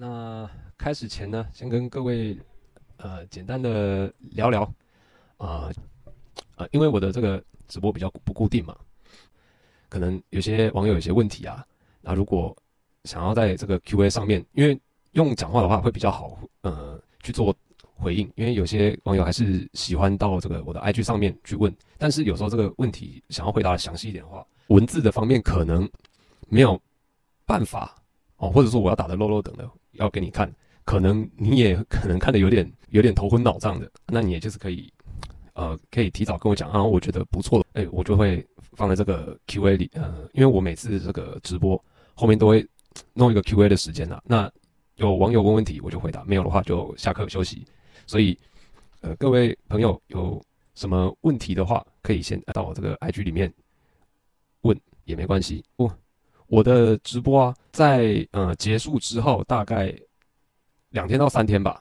那开始前呢，先跟各位呃简单的聊聊啊呃，因为我的这个直播比较不固定嘛，可能有些网友有些问题啊，那如果想要在这个 Q&A 上面，因为用讲话的话会比较好，呃，去做回应，因为有些网友还是喜欢到这个我的 IG 上面去问，但是有时候这个问题想要回答的详细一点的话，文字的方面可能没有办法哦，或者说我要打的漏漏等的。要给你看，可能你也可能看得有点有点头昏脑胀的，那你也就是可以，呃，可以提早跟我讲，然后我觉得不错，哎，我就会放在这个 Q&A 里，呃，因为我每次这个直播后面都会弄一个 Q&A 的时间呐，那有网友问问题我就回答，没有的话就下课休息，所以，呃，各位朋友有什么问题的话，可以先到我这个 IG 里面问也没关系，不。我的直播啊，在呃结束之后大概两天到三天吧，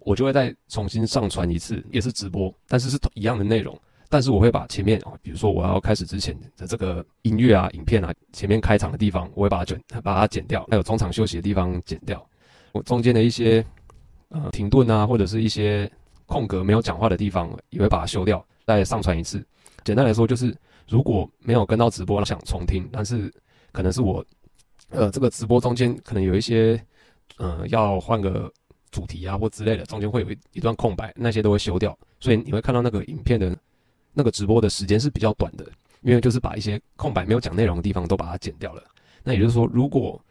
我就会再重新上传一次，也是直播，但是是一样的内容，但是我会把前面啊，比如说我要开始之前的这个音乐啊、影片啊，前面开场的地方，我会把它剪，把它剪掉，还有中场休息的地方剪掉，我中间的一些呃停顿啊，或者是一些空格没有讲话的地方，也会把它修掉，再上传一次。简单来说，就是如果没有跟到直播，想重听，但是。可能是我，呃，这个直播中间可能有一些，呃，要换个主题啊或之类的，中间会有一一段空白，那些都会修掉，所以你会看到那个影片的，那个直播的时间是比较短的，因为就是把一些空白没有讲内容的地方都把它剪掉了。那也就是说，如果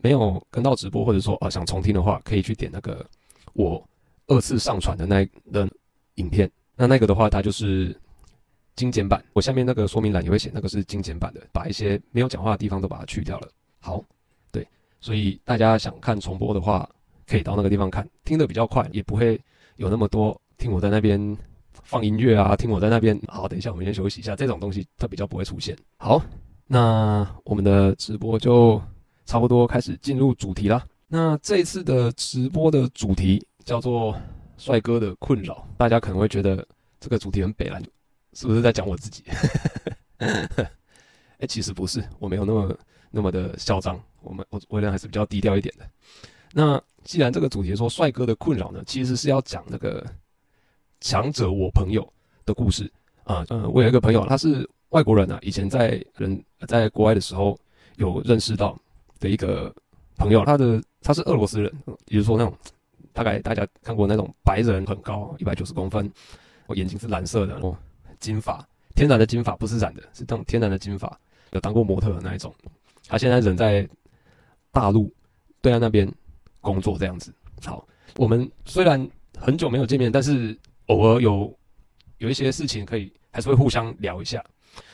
没有跟到直播，或者说啊想重听的话，可以去点那个我二次上传的那的影片，那那个的话，它就是。精简版，我下面那个说明栏也会写，那个是精简版的，把一些没有讲话的地方都把它去掉了。好，对，所以大家想看重播的话，可以到那个地方看，听得比较快，也不会有那么多听我在那边放音乐啊，听我在那边。好，等一下我们先休息一下，这种东西它比较不会出现。好，那我们的直播就差不多开始进入主题啦。那这次的直播的主题叫做“帅哥的困扰”，大家可能会觉得这个主题很北蓝。是不是在讲我自己？哎、欸，其实不是，我没有那么那么的嚣张，我们我为人还是比较低调一点的。那既然这个主题说帅哥的困扰呢，其实是要讲那个强者我朋友的故事啊。嗯，我有一个朋友，他是外国人啊，以前在人在国外的时候有认识到的一个朋友，他的他是俄罗斯人，也就是说那种大概大家看过那种白人，很高，一百九十公分，我眼睛是蓝色的哦。金发，天然的金发，不是染的，是这种天然的金发。有当过模特的那一种。他现在人在大陆对岸那边工作，这样子。好，我们虽然很久没有见面，但是偶尔有有一些事情可以，还是会互相聊一下。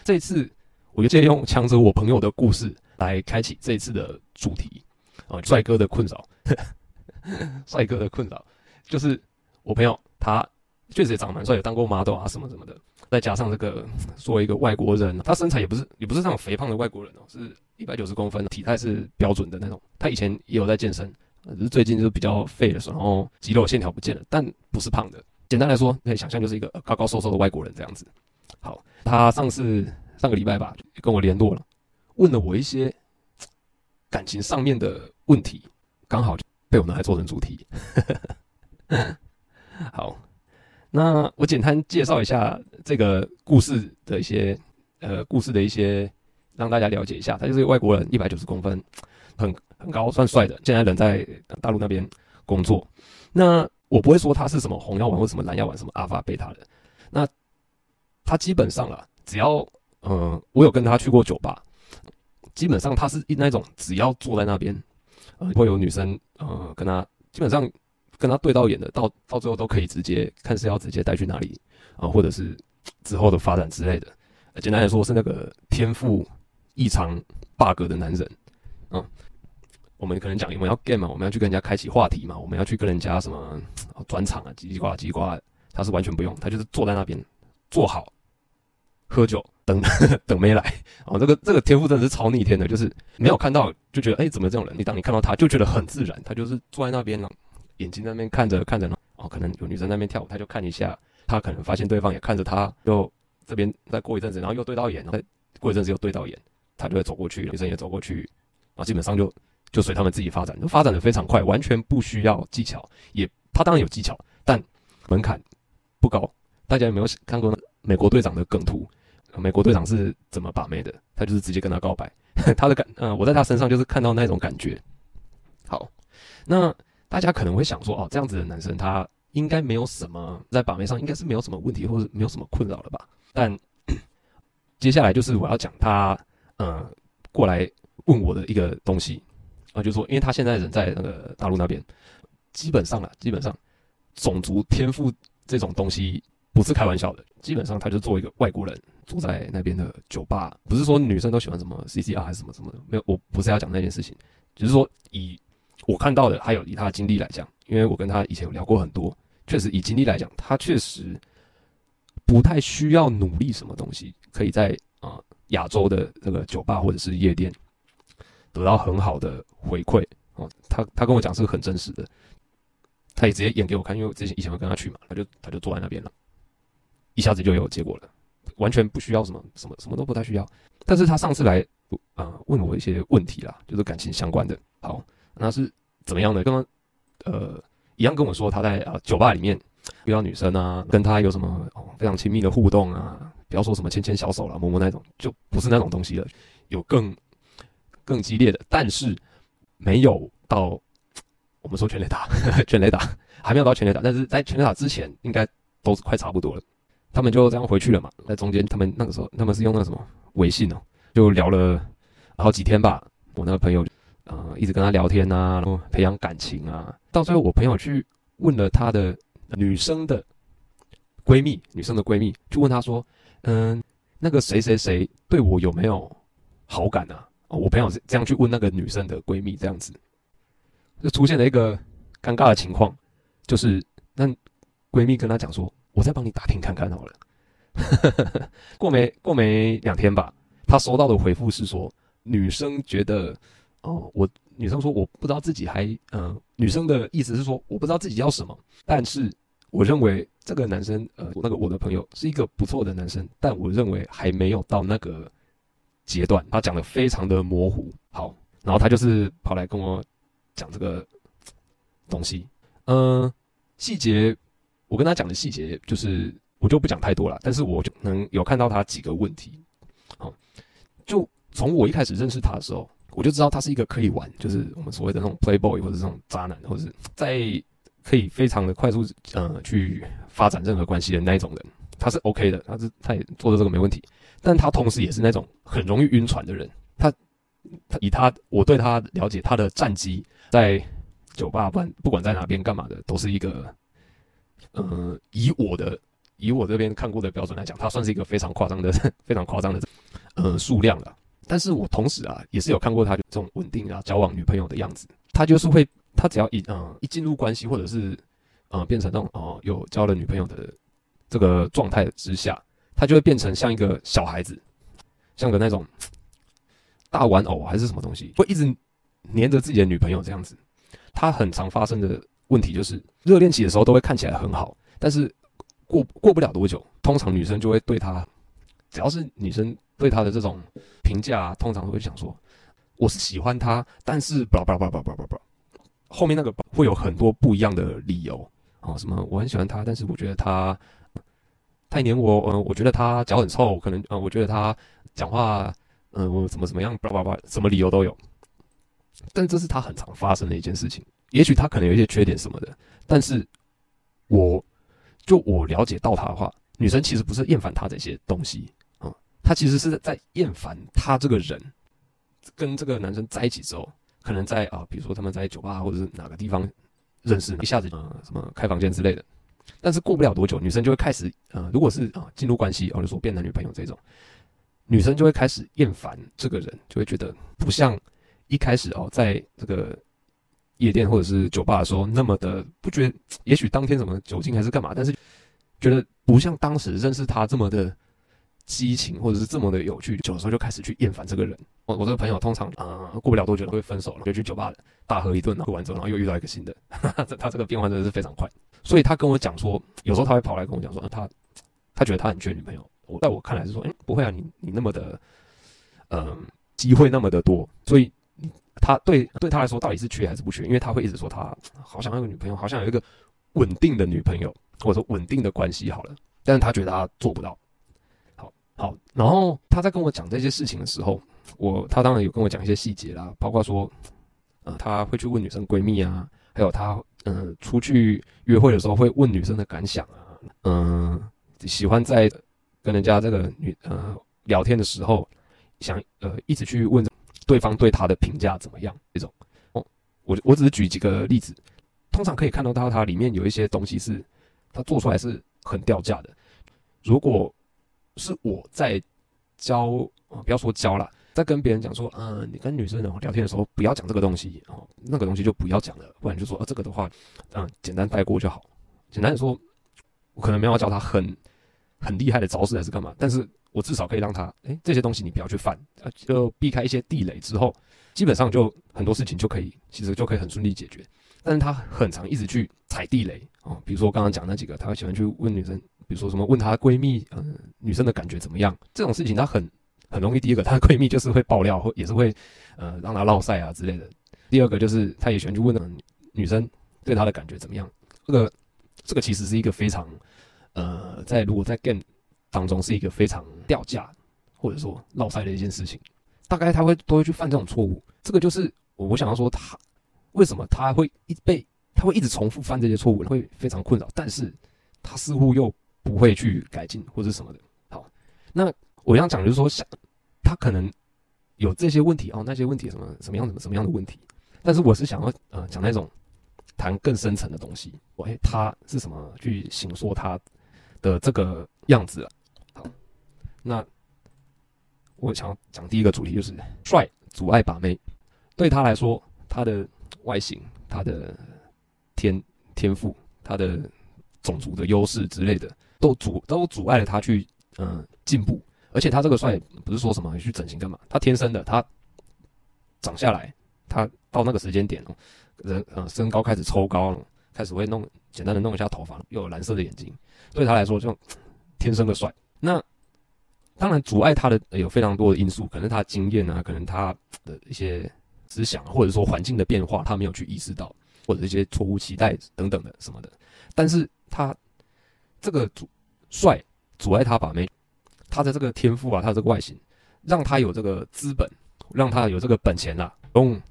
这一次，我就借用强者我朋友的故事来开启这一次的主题啊，帅哥的困扰。帅哥的困扰就是我朋友他。确实也长得蛮帅，有当过 model 啊什么什么的，再加上这个作为一个外国人，他身材也不是也不是那种肥胖的外国人哦，是一百九十公分，体态是标准的那种。他以前也有在健身，只是最近就比较废的时候，然后肌肉线条不见了，但不是胖的。简单来说，可以想象就是一个高高瘦瘦的外国人这样子。好，他上次上个礼拜吧，跟我联络了，问了我一些感情上面的问题，刚好就被我拿来做成主题。好。那我简单介绍一下这个故事的一些呃故事的一些，让大家了解一下。他就是一个外国人，一百九十公分，很很高，算帅的。现在人在大陆那边工作。那我不会说他是什么红药丸或什么蓝药丸，什么阿尔法贝塔的。那他基本上啊，只要嗯、呃，我有跟他去过酒吧，基本上他是那种只要坐在那边，呃，会有女生呃跟他基本上。跟他对到眼的，到到最后都可以直接看是要直接带去哪里啊，或者是之后的发展之类的。简单来说，是那个天赋异常 bug 的男人。嗯，我们可能讲我们要 game 嘛，我们要去跟人家开启话题嘛，我们要去跟人家什么转场啊，叽叽呱叽呱，他是完全不用，他就是坐在那边坐好，喝酒等 等没来。哦，这个这个天赋真的是超逆天的，就是没有看到就觉得哎、怎么这种人？你当你看到他就觉得很自然，他就是坐在那边了。眼睛那边看着看着呢，哦，可能有女生那边跳舞，他就看一下，他可能发现对方也看着他，就这边再过一阵子，然后又对到眼，然后过一阵子又对到眼，他就会走过去，女生也走过去，然后基本上就就随他们自己发展，就发展的非常快，完全不需要技巧，也他当然有技巧，但门槛不高。大家有没有看过美国队长的梗图？美国队长是怎么把妹的？他就是直接跟他告白，他的感，嗯、我在他身上就是看到那种感觉。好，那大家可能会想说，哦，这样子的男生他应该没有什么在把妹上应该是没有什么问题，或者没有什么困扰了吧？但 接下来就是我要讲他，呃，过来问我的一个东西啊，就是说，因为他现在人在那个大陆那边，基本上啊，基本上种族天赋这种东西不是开玩笑的，基本上他就作为一个外国人。住在那边的酒吧，不是说女生都喜欢什么 CCR 还是什么什么的，没有，我不是要讲那件事情，只是说以我看到的，还有以他的经历来讲，因为我跟他以前有聊过很多，确实以经历来讲，他确实不太需要努力什么东西，可以在啊亚洲的这个酒吧或者是夜店得到很好的回馈哦。他他跟我讲是很真实的，他也直接演给我看，因为我之前以前会跟他去嘛，他就他就坐在那边了，一下子就有结果了。完全不需要什么什么什么都不太需要，但是他上次来啊、问我一些问题啦，就是感情相关的。好，那是怎么样的？刚刚呃一样跟我说他在啊、呃、酒吧里面遇到女生啊，跟他有什么、非常亲密的互动啊，不要说什么牵牵小手啦、摸摸那种，就不是那种东西了。有更更激烈的，但是没有到我们说全垒打，全垒打还没有到全垒打，但是在全垒打之前应该都是快差不多了。他们就这样回去了嘛，在中间，他们那个时候他们是用那个什么微信哦，就聊了好几天吧。我那个朋友、一直跟他聊天啊，然后培养感情啊。到最后，我朋友去问了他的女生的闺蜜，女生的闺蜜就问他说：“嗯，那个谁谁谁对我有没有好感啊？”，我朋友这样去问那个女生的闺蜜，这样子就出现了一个尴尬的情况，就是那闺蜜跟他讲说。我再帮你打听看看好了。过没过没两天吧，他收到的回复是说，女生觉得，哦，我女生说我不知道自己还，嗯、呃，女生的意思是说我不知道自己要什么，但是我认为这个男生，呃，那个我的朋友是一个不错的男生，但我认为还没有到那个阶段。他讲的非常的模糊。好，然后他就是跑来跟我讲这个东西，嗯、呃，细节。我跟他讲的细节就是我就不讲太多了，但是我就能有看到他几个问题。好，就从我一开始认识他的时候，我就知道他是一个可以玩，就是我们所谓的那种 playboy 或者这种渣男，或者是在可以非常的快速呃去发展任何关系的那一种人，他是 OK 的，他是他也做的这个没问题。但他同时也是那种很容易晕船的人。他他以他我对他了解，他的战绩在酒吧不管不管在哪边干嘛的，都是一个。呃，以我的以我这边看过的标准来讲，他算是一个非常夸张的、非常夸张的呃数量了。但是我同时啊，也是有看过他这种稳定啊交往女朋友的样子。他就是会，他只要一嗯、一进入关系，或者是呃变成那种哦、有交了女朋友的这个状态之下，他就会变成像一个小孩子，像个那种大玩偶还是什么东西，会一直黏着自己的女朋友这样子。他很常发生的。问题就是热恋期的时候都会看起来很好，但是过过不了多久，通常女生就会对他，只要是女生对他的这种评价，通常都会想说，我是喜欢他，但是巴拉巴拉巴拉巴拉巴拉，后面那个会有很多不一样的理由。啊，什么我很喜欢他，但是我觉得他太黏我，嗯，我觉得他脚很臭，可能嗯，我觉得他讲话，嗯，我怎么怎么样，巴拉巴拉，什么理由都有，但这是他很常发生的一件事情。也许他可能有一些缺点什么的，但是我就我了解到他的话，女生其实不是厌烦他这些东西。啊，他其实是在厌烦他这个人。跟这个男生在一起之后，可能在啊，比如说他们在酒吧或者是哪个地方认识，一下子啊什么开房间之类的，但是过不了多久，女生就会开始啊，如果是啊进入关系，或者说变男女朋友这种，女生就会开始厌烦这个人，就会觉得不像一开始哦，在这个。夜店或者是酒吧的时候，那么的不觉得，也许当天什么酒精还是干嘛，但是觉得不像当时认识他这么的激情，或者是这么的有趣。有时候就开始去厌烦这个人。我我这个朋友通常啊、过不了多久会分手了，就去酒吧大喝一顿，喝完之后，然后又遇到一个新的。他他这个变化真的是非常快。所以他跟我讲说，有时候他会跑来跟我讲说，他他觉得他很缺女朋友。我在我看来是说，哎，不会啊，你你那么的，嗯、机会那么的多，所以他对对他来说到底是缺还是不缺？因为他会一直说他好想要个女朋友，好想有一个稳定的女朋友，或者说稳定的关系好了，但是他觉得他做不到。好，然后他在跟我讲这些事情的时候，我他当然有跟我讲一些细节啦，包括说，呃，他会去问女生闺蜜啊，还有他嗯、呃、出去约会的时候会问女生的感想啊，嗯、喜欢在跟人家这个女呃聊天的时候，想呃一直去问。对方对他的评价怎么样？这种哦，我我只是举几个例子，通常可以看到他里面有一些东西是，他做出来是很掉价的。如果是我在教，不要说教了，在跟别人讲说，嗯，你跟女生聊天的时候不要讲这个东西哦，那个东西就不要讲了，不然就说，呃，这个的话，嗯，简单带过就好。简单的说，我可能没有教他很很厉害的招式还是干嘛，但是。我至少可以让他，哎，这些东西你不要去犯，啊，就避开一些地雷之后，基本上就很多事情就可以，其实就可以很顺利解决。但是他很常一直去踩地雷哦，比如说我刚刚讲那几个，他会喜欢去问女生，比如说什么问她闺蜜，嗯，女生的感觉怎么样？这种事情他很很容易，第一个她的闺蜜就是会爆料，或也是会，呃，让她落晒啊之类的。第二个就是他也喜欢去问那女生对他的感觉怎么样？这个这个其实是一个非常，呃，在如果在 game。当中是一个非常掉价，或者说落晒的一件事情，大概他会都会去犯这种错误。这个就是我我想要说他为什么他会一被他会一直重复犯这些错误，会非常困扰，但是他似乎又不会去改进或者什么的。好，那我要讲就是说，想他可能有这些问题哦，那些问题什么什么样什么什么样的问题，但是我是想要呃讲那种谈更深层的东西。我诶，他是什么去形说他的这个样子啊？那我想要讲第一个主题就是帅阻碍把妹，对他来说，他的外形、他的天天赋、他的种族的优势之类的，都阻都阻碍了他去嗯进步。而且他这个帅不是说什么去整形干嘛，他天生的，他长下来，他到那个时间点哦，人嗯身高开始抽高了，开始会弄简单的弄一下头发，又有蓝色的眼睛，对他来说就天生的帅。那当然，阻碍他的有非常多的因素，可能他的经验啊，可能他的一些思想，或者说环境的变化，他没有去意识到，或者一些错误期待等等的什么的。但是他这个阻帅阻碍他把妹，他的这个天赋啊，他的这个外形，让他有这个资本，让他有这个本钱啊，不用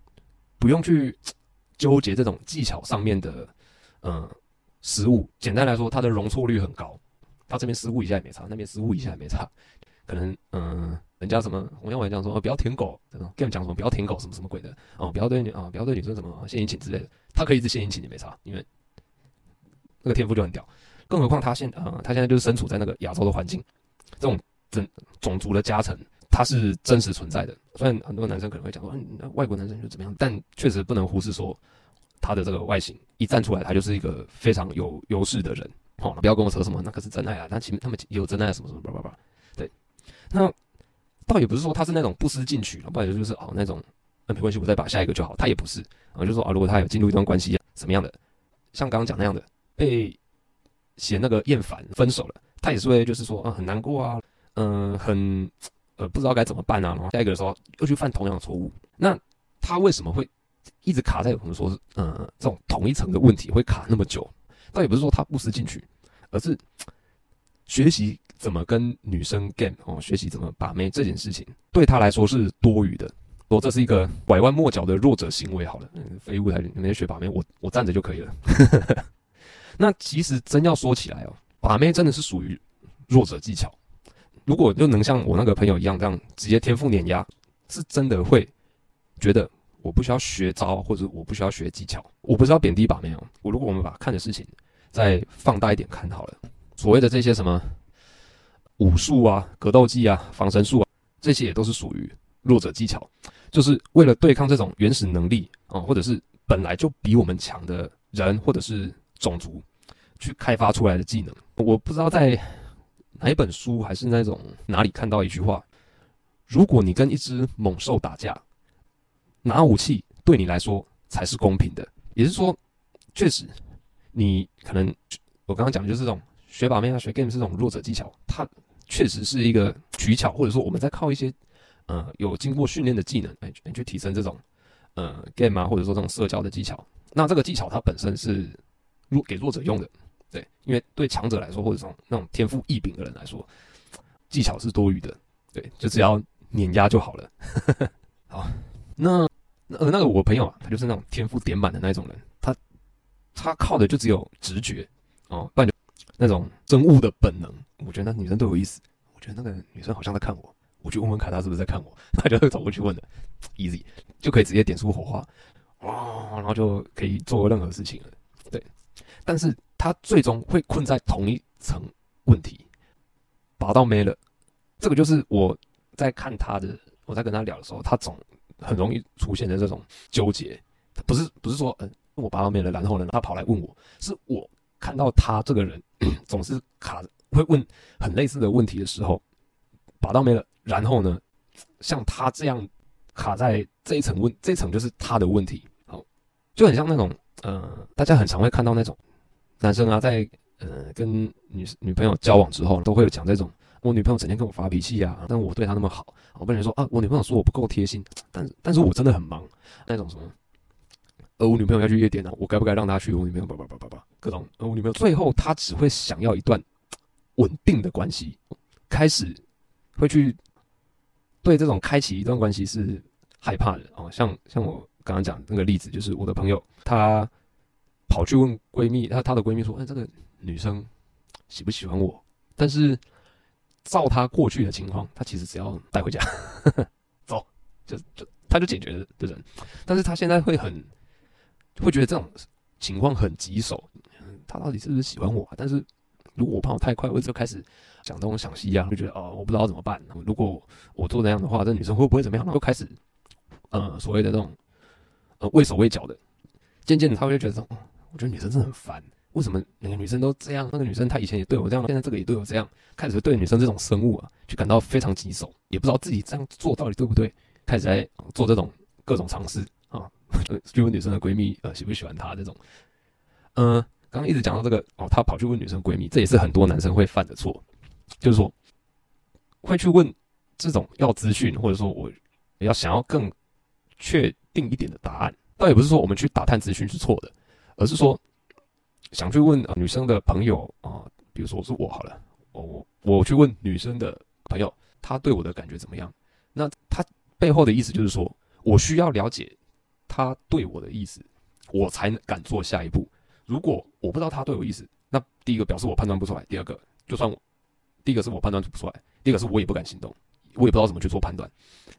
不用去纠结这种技巧上面的嗯失误。简单来说，他的容错率很高，他这边失误一下也没差，那边失误一下也没差。可能嗯，人家什么洪耀文讲说哦，不要舔狗，这种跟你们讲什么不要舔狗什么什么鬼的哦，不要对女啊，不要对女生什么献殷勤之类的，他可以一直献殷勤也没差，因为那个天赋就很屌。更何况他现啊、他现在就是身处在那个亚洲的环境，这种种种族的加成，他是真实存在的。虽然很多男生可能会讲说，嗯，外国男生就怎么样，但确实不能忽视说他的这个外形一站出来，他就是一个非常有优势的人。好、哦，不要跟我扯什么那可是真爱啊，他其实他们有真爱什么什么叭叭叭。那倒也不是说他是那种不思进取，不然就是哦那种，那没关系，我再把下一个就好。他也不是啊，就说啊，如果他有进入一段关系，什么样的，像刚刚讲那样的，被嫌那个厌烦分手了，他也是会就是说啊很难过啊，嗯、很呃不知道该怎么办啊，然后下一个的时候又去犯同样的错误。那他为什么会一直卡在我们说是嗯、这种同一层的问题会卡那么久？倒也不是说他不思进取，而是学习。怎么跟女生 game 哦？学习怎么把妹这件事情，对他来说是多余的。说这是一个拐弯抹角的弱者行为。好了，嗯，废物来，你们学把妹，我我站着就可以了。那其实真要说起来哦，把妹真的是属于弱者技巧。如果就能像我那个朋友一样，这样直接天赋碾压，是真的会觉得我不需要学招，或者我不需要学技巧。我不是要贬低把妹哦。我如果我们把看的事情再放大一点看好了，所谓的这些什么。武术啊，格斗技啊，防身术啊，这些也都是属于弱者技巧，就是为了对抗这种原始能力啊，或者是本来就比我们强的人或者是种族去开发出来的技能。我不知道在哪一本书还是那种哪里看到一句话：如果你跟一只猛兽打架，拿武器对你来说才是公平的。也就是说，确实你可能我刚刚讲的就是这种学把妹啊，学 game 是这种弱者技巧，它。确实是一个取巧，或者说我们在靠一些，呃，有经过训练的技能，哎，去提升这种呃 game 啊，或者说这种社交的技巧。那这个技巧它本身是弱给弱者用的，对，因为对强者来说，或者说那种天赋异禀的人来说，技巧是多余的，对，就只要碾压就好了。好，那那那个我朋友啊，他就是那种天赋点满的那种人，他他靠的就只有直觉哦，不然就那种生物的本能。我觉得那女生对我有意思，我觉得那个女生好像在看我。我去问问看她是不是在看我，他就会走过去问的，easy 就可以直接点出火花，哇，然后就可以做任何事情了。对，但是他最终会困在同一层问题，拔到没了。这个就是我在看他的，我在跟他聊的时候，他总很容易出现的这种纠结。不是不是说，嗯，我拔到没了，然后呢，他跑来问我，是我看到他这个人 总是卡，会问很类似的问题的时候，拔到没了。然后呢，像他这样卡在这一层问，这一层就是他的问题。好，就很像那种，呃，大家很常会看到那种男生啊，在呃跟女女朋友交往之后，都会有讲这种，我女朋友整天跟我发脾气啊，但我对她那么好，我跟人说啊，我女朋友说我不够贴心，但但是我真的很忙，那种什么，而我女朋友要去夜店啊，我该不该让她去？我女朋友叭叭叭叭叭，各种，而我女朋友最后她只会想要一段稳定的关系，开始会去。对这种开启一段关系是害怕的哦，像像我刚刚讲那个例子，就是我的朋友，她跑去问闺蜜，她她的闺蜜说：“哎，这个女生喜不喜欢我？”但是照她过去的情况，她其实只要带回家，呵呵走，就就她就解决了的人。但是她现在会很会觉得这种情况很棘手，他到底是不是喜欢我？但是如果我跑太快，我就开始。想东想西啊，就觉得哦，我不知道怎么办。如果我做那样的话，这女生会不会怎么样？就开始，呃，所谓的这种，呃，畏手畏脚的。渐渐的，他会觉得说，哦，我觉得女生真的很烦。为什么每个女生都这样？那个女生她以前也对我这样，现在这个也对我这样。开始对女生这种生物啊，就感到非常棘手，也不知道自己这样做到底对不对。开始在做这种各种尝试啊，就问女生的闺蜜，呃，喜不喜欢她这种。嗯、刚刚一直讲到这个哦，她跑去问女生闺蜜，这也是很多男生会犯的错。就是说，会去问这种要资讯，或者说我要想要更确定一点的答案，倒也不是说我们去打探资讯是错的，而是说想去问女生的朋友啊，比如说是我好了，我我我去问女生的朋友，她对我的感觉怎么样？那她背后的意思就是说我需要了解他对我的意思，我才敢做下一步。如果我不知道他对我意思，那第一个表示我判断不出来，第二个就算我。第一个是我判断不出来，第二个是我也不敢行动，我也不知道怎么去做判断，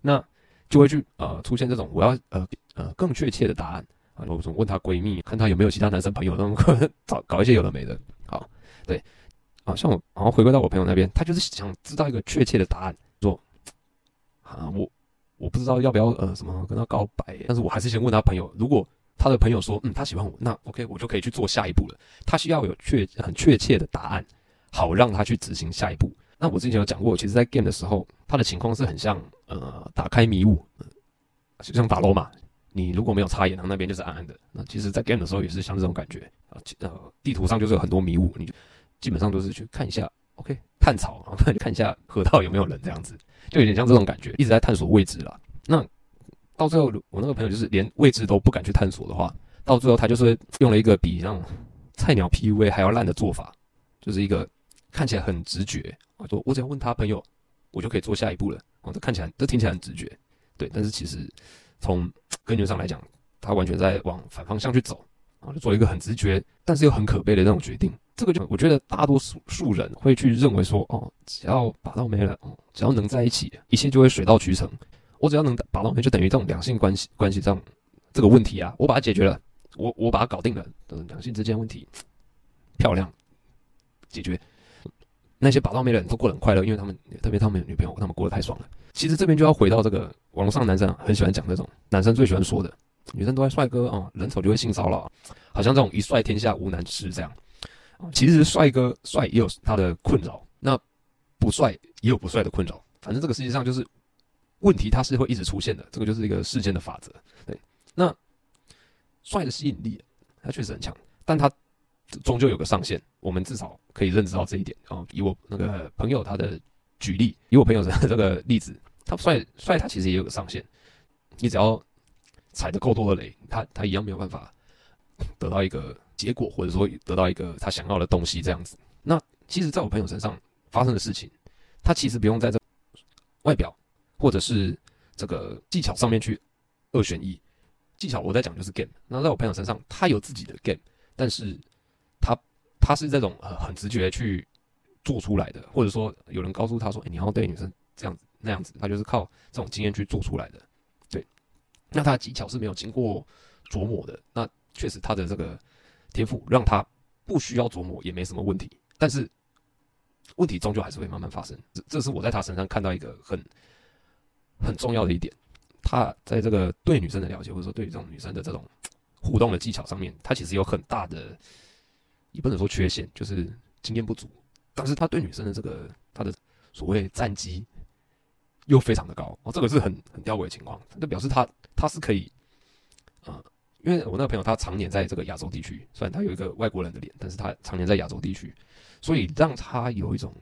那就会去呃出现这种我要呃呃更确切的答案啊，我说问她闺蜜，看她有没有其他男生朋友，那么找搞一些有的没的，好，对，啊像我，然后回归到我朋友那边，他就是想知道一个确切的答案，说啊我我不知道要不要呃什么跟他告白，但是我还是先问他朋友，如果他的朋友说嗯他喜欢我，那 OK 我就可以去做下一步了，他需要有确很确切的答案。好让他去执行下一步。那我之前有讲过，其实，在 game 的时候，他的情况是很像，呃，打开迷雾，就像打楼嘛。你如果没有插眼，然后那边就是暗暗的。那其实，在 game 的时候也是像这种感觉啊。呃，地图上就是有很多迷雾，你就基本上都是去看一下，OK，探草，然后看一下河道有没有人，这样子，就有点像这种感觉，一直在探索未知啦。那到最后，我那个朋友就是连未知都不敢去探索的话，到最后他就是用了一个比让菜鸟 PUA 还要烂的做法，就是一个。看起来很直觉，我说我只要问他朋友，我就可以做下一步了。哦，这看起来，这听起来很直觉，对。但是其实从根源上来讲，他完全在往反方向去走，啊，就做一个很直觉，但是又很可悲的那种决定。这个就我觉得大多数数人会去认为说，哦，只要把到没了，哦，只要能在一起，一切就会水到渠成。我只要能把到没，就等于这种两性关系关系上这个问题啊，我把它解决了，我我把它搞定了，两性之间问题漂亮解决。那些把到没的人都过得很快乐，因为他们特别他们有女朋友，他们过得太爽了。其实这边就要回到这个网络上，男生啊很喜欢讲这种男生最喜欢说的，女生都爱帅哥啊，人丑就会性骚扰，好像这种一帅天下无难事这样。其实帅哥帅也有他的困扰，那不帅也有不帅的困扰。反正这个世界上就是问题，它是会一直出现的，这个就是一个世间的法则。对，那帅的吸引力，它确实很强，但他。终究有个上限，我们至少可以认知到这一点哦。以我那个朋友他的举例，以我朋友的这个例子，他帅帅，他其实也有个上限。你只要踩的够多的雷，他他一样没有办法得到一个结果，或者说得到一个他想要的东西这样子。那其实，在我朋友身上发生的事情，他其实不用在这外表或者是这个技巧上面去二选一。技巧我在讲就是 game。那在我朋友身上，他有自己的 game，但是他他是这种呃很直觉去做出来的，或者说有人告诉他说，哎，你要对女生这样子那样子，他就是靠这种经验去做出来的。对，那他的技巧是没有经过琢磨的。那确实他的这个天赋让他不需要琢磨也没什么问题。但是问题终究还是会慢慢发生，这这是我在他身上看到一个很很重要的一点。他在这个对女生的了解，或者说对这种女生的这种互动的技巧上面，他其实有很大的，也不能说缺陷，就是经验不足。但是他对女生的这个他的所谓战绩又非常的高哦，这个是很很吊诡的情况，这表示他他是可以，呃。因为我那个朋友他常年在这个亚洲地区，虽然他有一个外国人的脸，但是他常年在亚洲地区，所以让他有一种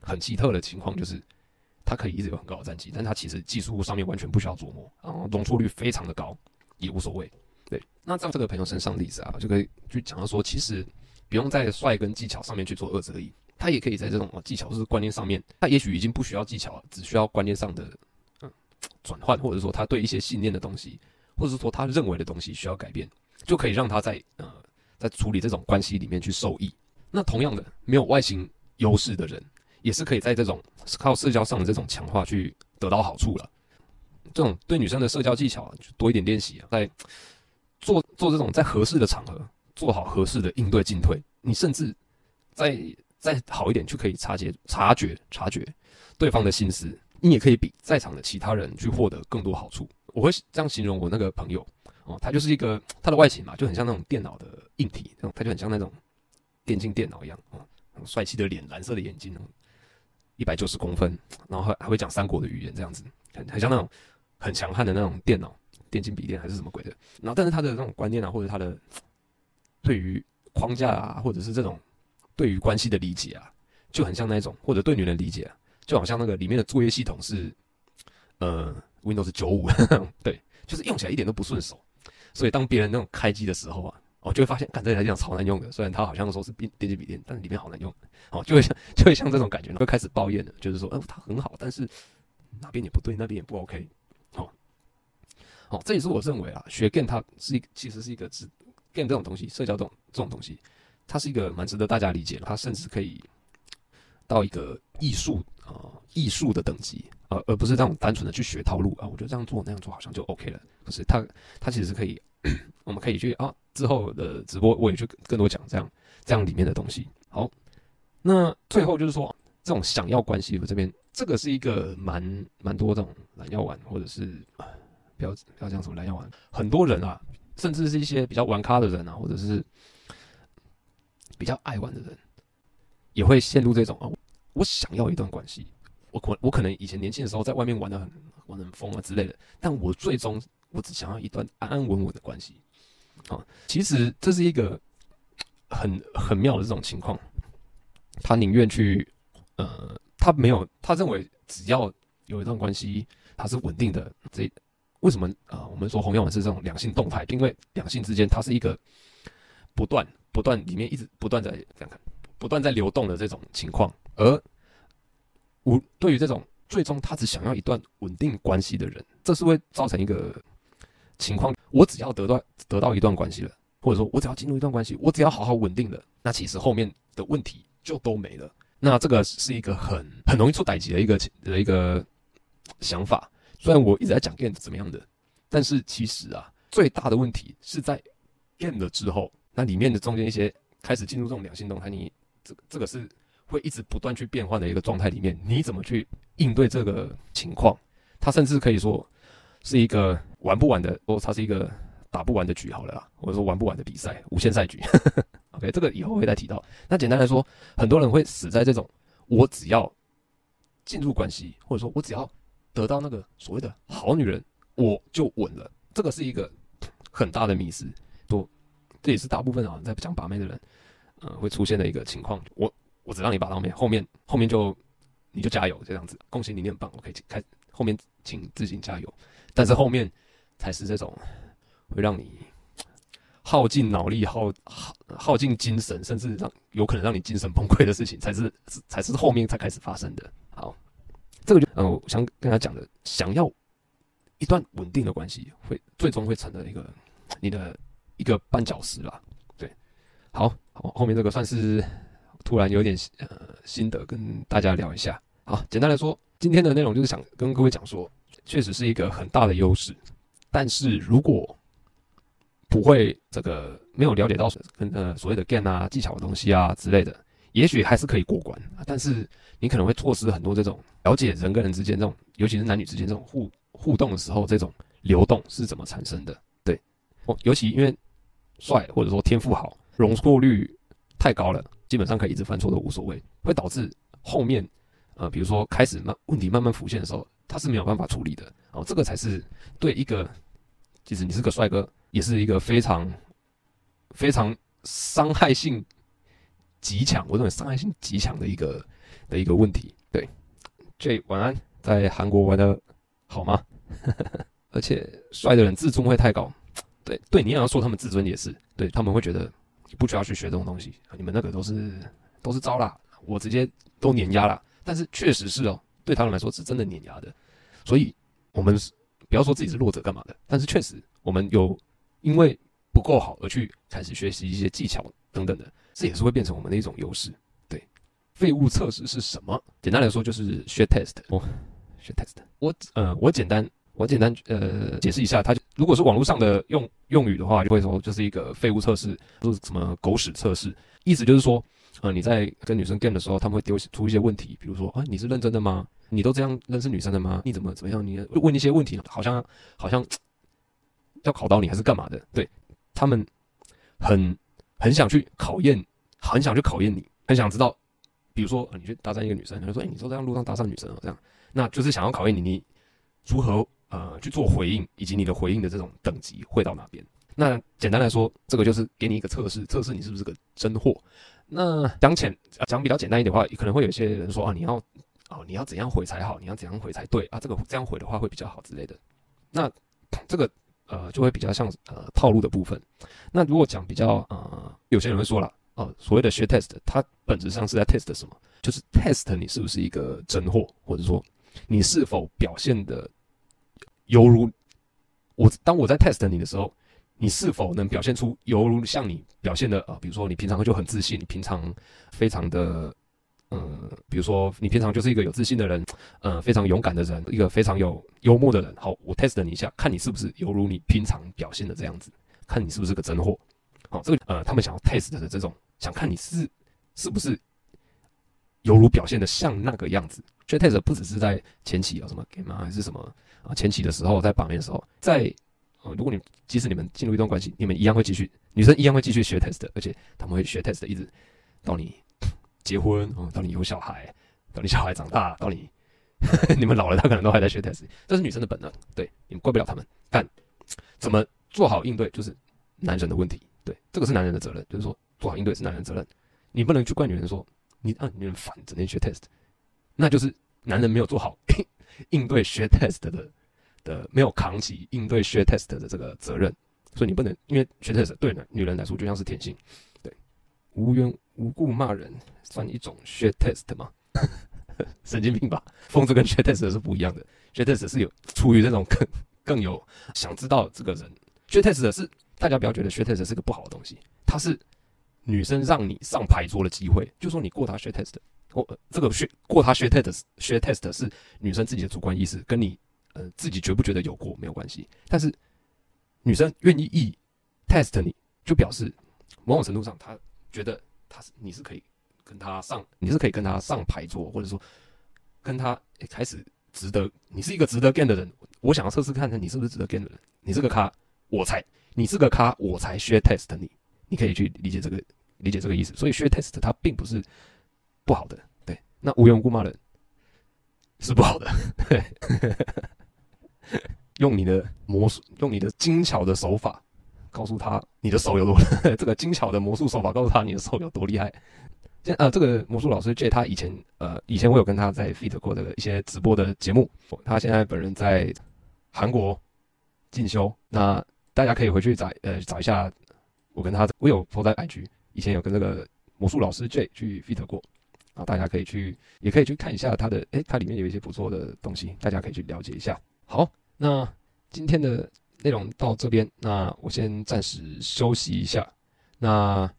很奇特的情况，就是他可以一直有很高的战绩，但他其实技术上面完全不需要琢磨，然后容错率非常的高，也无所谓。对，那在这个朋友身上的例子啊，就可以去讲到说，其实不用在帅跟技巧上面去做二择一，他也可以在这种技巧或是观念上面，他也许已经不需要技巧了，只需要观念上的嗯转换，或者说他对一些信念的东西。或者是说他认为的东西需要改变，就可以让他在呃在处理这种关系里面去受益。那同样的，没有外形优势的人，也是可以在这种靠社交上的这种强化去得到好处了。这种对女生的社交技巧啊，就多一点练习啊，在做做这种在合适的场合做好合适的应对进退。你甚至再再好一点，就可以察觉察觉察觉对方的心思，你也可以比在场的其他人去获得更多好处。我会这样形容我那个朋友哦，他就是一个他的外形嘛，就很像那种电脑的硬体，那种他就很像那种电竞电脑一样哦，帅气的脸，蓝色的眼睛，一百九十公分，然后还还会讲三国的语言，这样子很很像那种很强悍的那种电脑电竞笔电还是什么鬼的。然后但是他的那种观念啊，或者他的对于框架啊，或者是这种对于关系的理解啊，就很像那种或者对女人理解啊，就好像那个里面的作业系统是呃。Windows 九五，对，就是用起来一点都不顺手，所以当别人那种开机的时候啊，哦，就会发现，干这台电脑超难用的。虽然它好像说是电电竞笔电，但是里面好难用，哦，就会像就会像这种感觉，会开始抱怨的，就是说，哦，它很好，但是哪边也不对，那边也不 OK，哦，哦，这也是我认为啊，学 game 它是一，其实是一个值 game 这种东西，社交这种这种东西，它是一个蛮值得大家理解的，它甚至可以到一个艺术啊，艺术的等级。呃，而不是这种单纯的去学套路啊，我觉得这样做那样做好像就 OK 了。不是，他他其实是可以，我们可以去啊，之后的直播我也去更多讲这样这样里面的东西。好，那最后就是说，这种想要关系，我这边这个是一个蛮蛮多这种懒药丸，或者是不要不要讲什么懒药丸，很多人啊，甚至是一些比较玩咖的人啊，或者是比较爱玩的人，也会陷入这种啊，我想要一段关系。我可我可能以前年轻的时候在外面玩的很玩的很疯啊之类的，但我最终我只想要一段安安稳稳的关系啊。其实这是一个很很妙的这种情况，他宁愿去呃，他没有他认为只要有一段关系，他是稳定的。这为什么啊、我们说红药丸是这种两性动态，因为两性之间它是一个不断不断里面一直不断在这样看，不断在流动的这种情况，而。我对于这种最终他只想要一段稳定关系的人，这是会造成一个情况。我只要得到得到一段关系了，或者说我只要进入一段关系，我只要好好稳定了，那其实后面的问题就都没了。那这个是一个很很容易出代志的一个的一个想法。虽然我一直在讲 game 怎么样的，但是其实啊，最大的问题是在 game 了之后，那里面的中间一些开始进入这种两性动态，你这个这个是。会一直不断去变换的一个状态里面，你怎么去应对这个情况？它甚至可以说是一个玩不完的，哦，它是一个打不完的局好了啦，或者说玩不完的比赛，无限赛局。OK，这个以后会再提到。那简单来说，很多人会死在这种，我只要进入关系，或者说我只要得到那个所谓的好女人，我就稳了。这个是一个很大的迷失，多，这也是大部分啊在讲把妹的人，呃，会出现的一个情况。我。我只让你把到面，后面后面就你就加油这样子，恭喜你，你很棒，我可以开后面请自行加油。但是后面才是这种会让你耗尽脑力、耗耗耗尽精神，甚至让有可能让你精神崩溃的事情，才是才是后面才开始发生的。好，这个就嗯，我想跟他讲的，想要一段稳定的关系，会最终会成了一个你的一个绊脚石啦。好，好，后面这个算是突然有点呃心得，跟大家聊一下。好，简单来说，今天的内容就是想跟各位讲说，确实是一个很大的优势，但是如果不会这个没有了解到跟呃所谓的 game 啊技巧的东西啊之类的，也许还是可以过关，但是你可能会错失很多这种了解人跟人之间这种，尤其是男女之间这种互互动的时候，这种流动是怎么产生的？对，哦，尤其因为帅或者说天赋好，容错率太高了，基本上可以一直犯错都无所谓，会导致后面呃比如说开始慢问题慢慢浮现的时候，他是没有办法处理的哦，这个才是对一个，其实你是个帅哥，也是一个非常非常伤害性。极强，我认为伤害性极强的一个的一个问题。对，J 晚安，在韩国玩的好吗？而且帅的人自尊会太高，对对，你也要说他们自尊也是，对他们会觉得你不需要去学这种东西，你们那个都是都是招啦，我直接都碾压啦。但是确实是哦，对他们来说是真的碾压的。所以我们不要说自己是弱者干嘛的，但是确实我们有因为不够好而去开始学习一些技巧等等的。这也是会变成我们的一种优势。对，废物测试是什么？简单来说就是 shit test。哦，shit test。我呃，我简单我简单呃解释一下，它如果是网络上的用用语的话，就会说就是一个废物测试，就是什么狗屎测试。意思就是说，呃，你在跟女生 game 的时候，他们会丢出一些问题，比如说啊，你是认真的吗？你都这样认识女生的吗？你怎么怎么样？你问一些问题，好像好像要考到你还是干嘛的？对，他们很。很想去考验，很想去考验你，很想知道，比如说，你去搭讪一个女生，他就说，哎，你说这样路上搭讪女生哦，这样，那就是想要考验你，你如何呃去做回应，以及你的回应的这种等级会到哪边？那简单来说，这个就是给你一个测试，测试你是不是个真货。那讲浅讲比较简单一点的话，可能会有些人说啊，你要哦，你要怎样回才好？你要怎样回才对啊？这个这样回的话会比较好之类的。那这个。呃，就会比较像呃套路的部分。那如果讲比较呃，有些人会说了，哦、所谓的 shit test，它本质上是在 test 什么？就是 test 你是不是一个真货，或者说你是否表现的犹如我当我在 test 你的时候，你是否能表现出犹如像你表现的啊、呃？比如说你平常就很自信，你平常非常的。嗯，比如说你平常就是一个有自信的人，呃，非常勇敢的人，一个非常有幽默的人。好，我 test 你一下，看你是不是犹如你平常表现的这样子，看你是不是个真货。好，这个呃，他们想要 test 的这种，想看你是是不是犹如表现的像那个样子。所以 test 不只是在前期有什么 game 啊，还是什么啊，前期的时候在把妹的时候，在呃，如果你即使你们进入一段关系，你们一样会继续，女生一样会继续学 test，而且他们会学 test 一直到你。结婚哦，到你有小孩，到你小孩长大，到你 你们老了，他可能都还在学 test，这是女生的本能，对，你们怪不了他们。但怎么做好应对，就是男人的问题，对，这个是男人的责任，就是说做好应对是男人的责任，你不能去怪女人说你啊，女人烦，整天学 test，那就是男人没有做好 应对学 test 的的，没有扛起应对学 test 的这个责任，所以你不能因为学 test 对女人来说就像是天性，对，无缘。无故骂人算一种 shit test 吗？神经病吧！疯子跟 shit test 是不一样的，shit test 是有出于这种更更有想知道这个人，shit test 是大家不要觉得 shit test 是个不好的东西，它是女生让你上牌桌的机会，就说你过他 shit test，过这个 shit 过他 shit test shit test 是女生自己的主观意识，跟你呃自己觉不觉得有过没有关系，但是女生愿意意 test 你就表示某种程度上她觉得。她是你是可以跟她上，你是可以跟她上牌桌，或者说跟她、欸、开始值得，你是一个值得 game 的人。我想要测试看看你是不是值得 game 的人。你是个咖，我才你是个咖，我才 shit test 你。你可以去理解这个理解这个意思。所以 shit test 它并不是不好的，对。那无缘无故骂人是不好的，对。用你的魔术，用你的精巧的手法。告诉他你的手有多，这个精巧的魔术手法告诉他你的手有多厉害。现呃，这个魔术老师 J 他以前呃以前我有跟他在 feed 过的一些直播的节目。他现在本人在韩国进修。那大家可以回去找呃找一下，我跟他我有 po 在 IG，以前有跟这个魔术老师 J 去 fit 过，啊，大家可以去也可以去看一下他的，诶，它里面有一些不错的东西，大家可以去了解一下。好，那今天的内容到这边，那我先暂时休息一下。那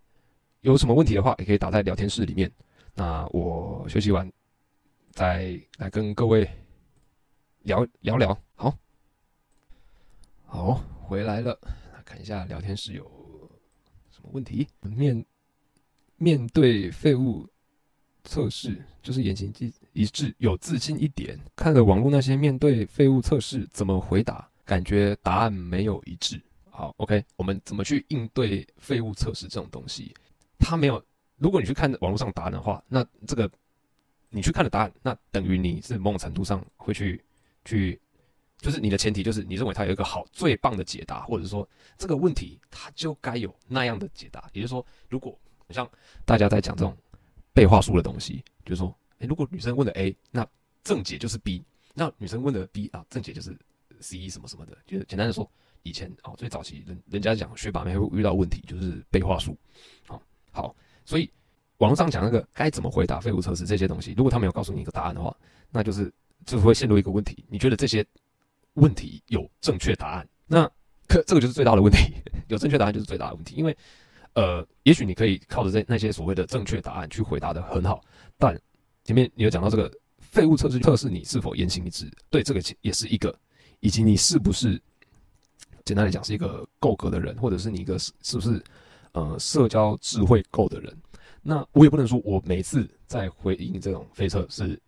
有什么问题的话，也可以打在聊天室里面。那我休息完再来跟各位聊聊聊。好。好，回来了，看一下聊天室有什么问题。面面对废物测试，就是言行一致，有自信一点。看了网络那些面对废物测试怎么回答，感觉答案没有一致。好，OK，我们怎么去应对废物测试这种东西？它没有，如果你去看网络上答案的话，那这个你去看的答案，那等于你是某种程度上会去去。就是你的前提就是你认为它有一个好最棒的解答，或者说这个问题它就该有那样的解答。也就是说，如果像大家在讲这种背话术的东西，就是说，诶，如果女生问的 A，那正解就是 B；那女生问的 B 啊，正解就是 C 什么什么的。就是简单的说，以前哦最早期人人家讲学霸妹会遇到问题，就是背话术。好，好，所以网络上讲那个该怎么回答废物测试这些东西，如果他没有告诉你一个答案的话，那就是就会陷入一个问题。你觉得这些？问题有正确答案，那可这个就是最大的问题。有正确答案就是最大的问题，因为，呃，也许你可以靠着这那些所谓的正确答案去回答的很好，但前面你有讲到这个废物测试测试你是否言行一致，对，这个也是一个，以及你是不是简单来讲是一个够格的人，或者是你一个是是不是呃社交智慧够的人。那我也不能说我每次在回应这种废测是。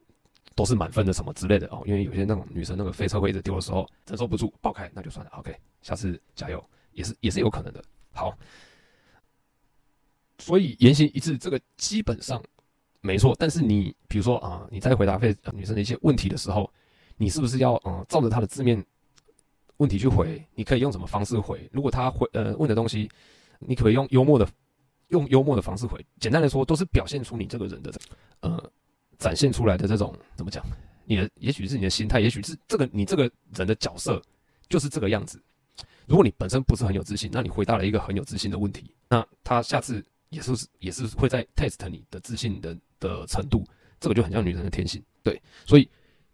都是满分的什么之类的哦，因为有些那种女生那个废测会一直丢的时候承受不住爆开，那就算了。OK，下次加油，也是也是有可能的。好，所以言行一致这个基本上没错，但是你比如说啊，你在回答废女生的一些问题的时候，你是不是要嗯照着她的字面问题去回？你可以用什么方式回？如果她回呃问的东西，你可以用幽默的用幽默的方式回。简单来说，都是表现出你这个人的呃。展现出来的这种怎么讲？你的也许是你的心态，也许是这个你这个人的角色就是这个样子。如果你本身不是很有自信，那你回答了一个很有自信的问题，那他下次也是也是会在 test 你的自信的的程度。这个就很像女人的天性，对。所以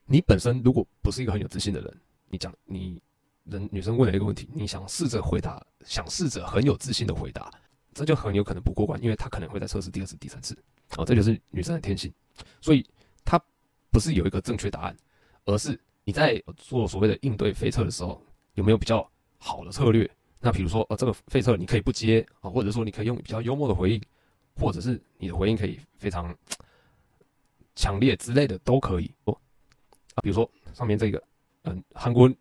你本身如果不是一个很有自信的人，你讲你人女生问了一个问题，你想试着回答，想试着很有自信的回答，这就很有可能不过关，因为他可能会在测试第二次、第三次。哦，这就是女生的天性。所以，它不是有一个正确答案，而是你在做所谓的应对飞测的时候，有没有比较好的策略？那比如说，呃，这个废测你可以不接啊，或者说你可以用比较幽默的回应，或者是你的回应可以非常强烈之类的都可以哦。啊，比如说上面这个，嗯，韩国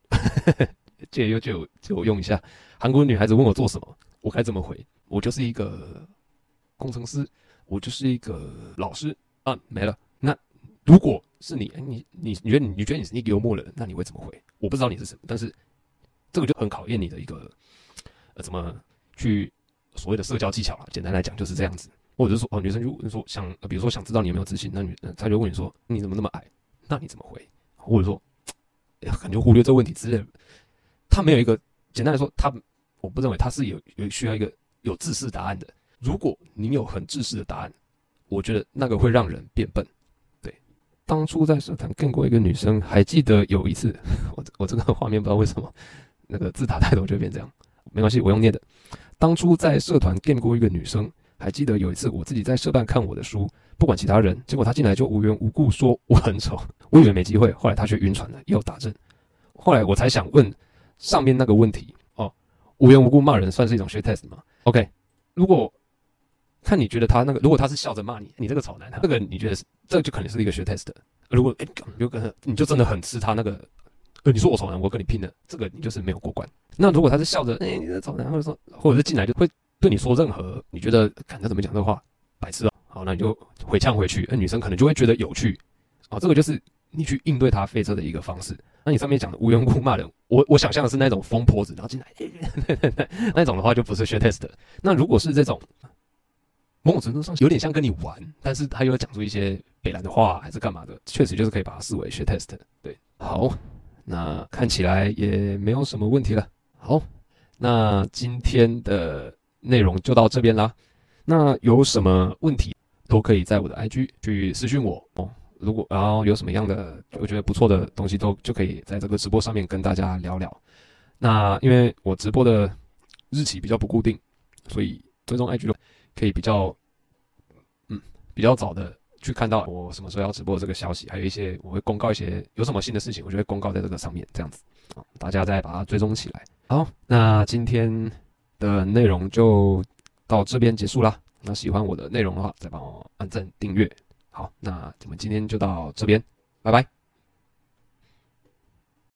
借我借我借我用一下，韩国女孩子问我做什么，我该怎么回？我就是一个工程师，我就是一个老师。啊，没了。那如果是你，你你你觉得你你觉得你是一个幽默的人，那你会怎么回？我不知道你是什么，但是这个就很考验你的一个呃，怎么去所谓的社交技巧了。简单来讲就是这样子。或者是说，哦，女生就问说想，比如说想知道你有没有自信，那女她就问你说你怎么那么矮？那你怎么回？或者说，呀，感觉忽略这个问题之类的。他没有一个简单来说，他我不认为他是有有需要一个有制式答案的。如果你有很制式的答案。我觉得那个会让人变笨。对，当初在社团跟过一个女生，还记得有一次，我我这个画面不知道为什么那个字打太多就变这样，没关系，我用念的。当初在社团跟过一个女生，还记得有一次我自己在社办看我的书，不管其他人，结果她进来就无缘无故说我很丑，我以为没机会，后来她却晕船了，又打针。后来我才想问上面那个问题哦，无缘无故骂人算是一种学 test 吗？OK，如果。看你觉得他那个，如果他是笑着骂你，你这个丑男，这个你觉得是，这就肯定是一个学 test。如果哎，有可能你就真的很吃他那个，呃，你说我丑男，我跟你拼了，这个你就是没有过关。那如果他是笑着，哎，你这丑男，或者说，或者是进来就会对你说任何你觉得看他怎么讲这个话，白痴啊，好，那你就回呛回去，那女生可能就会觉得有趣，哦，这个就是你去应对他飞车的一个方式。那你上面讲的无缘无故骂人，我我想象的是那种疯婆子，然后进来，那种的话就不是学 test。那如果是这种。某种程度上有点像跟你玩，但是他又要讲出一些北烂的话，还是干嘛的？确实就是可以把它视为学 test。对，好，那看起来也没有什么问题了。好，那今天的内容就到这边啦。那有什么问题都可以在我的 IG 去私讯我哦。如果然后有什么样的我觉得不错的东西，都就可以在这个直播上面跟大家聊聊。那因为我直播的日期比较不固定，所以追踪 IG 可以比较嗯比较早的去看到我什么时候要直播这个消息，还有一些我会公告一些有什么新的事情，我就会公告在这个上面这样子，大家再把它追踪起来。好，那今天的内容就到这边结束啦。那喜欢我的内容的话，再帮我按赞订阅。好，那我们今天就到这边，拜拜。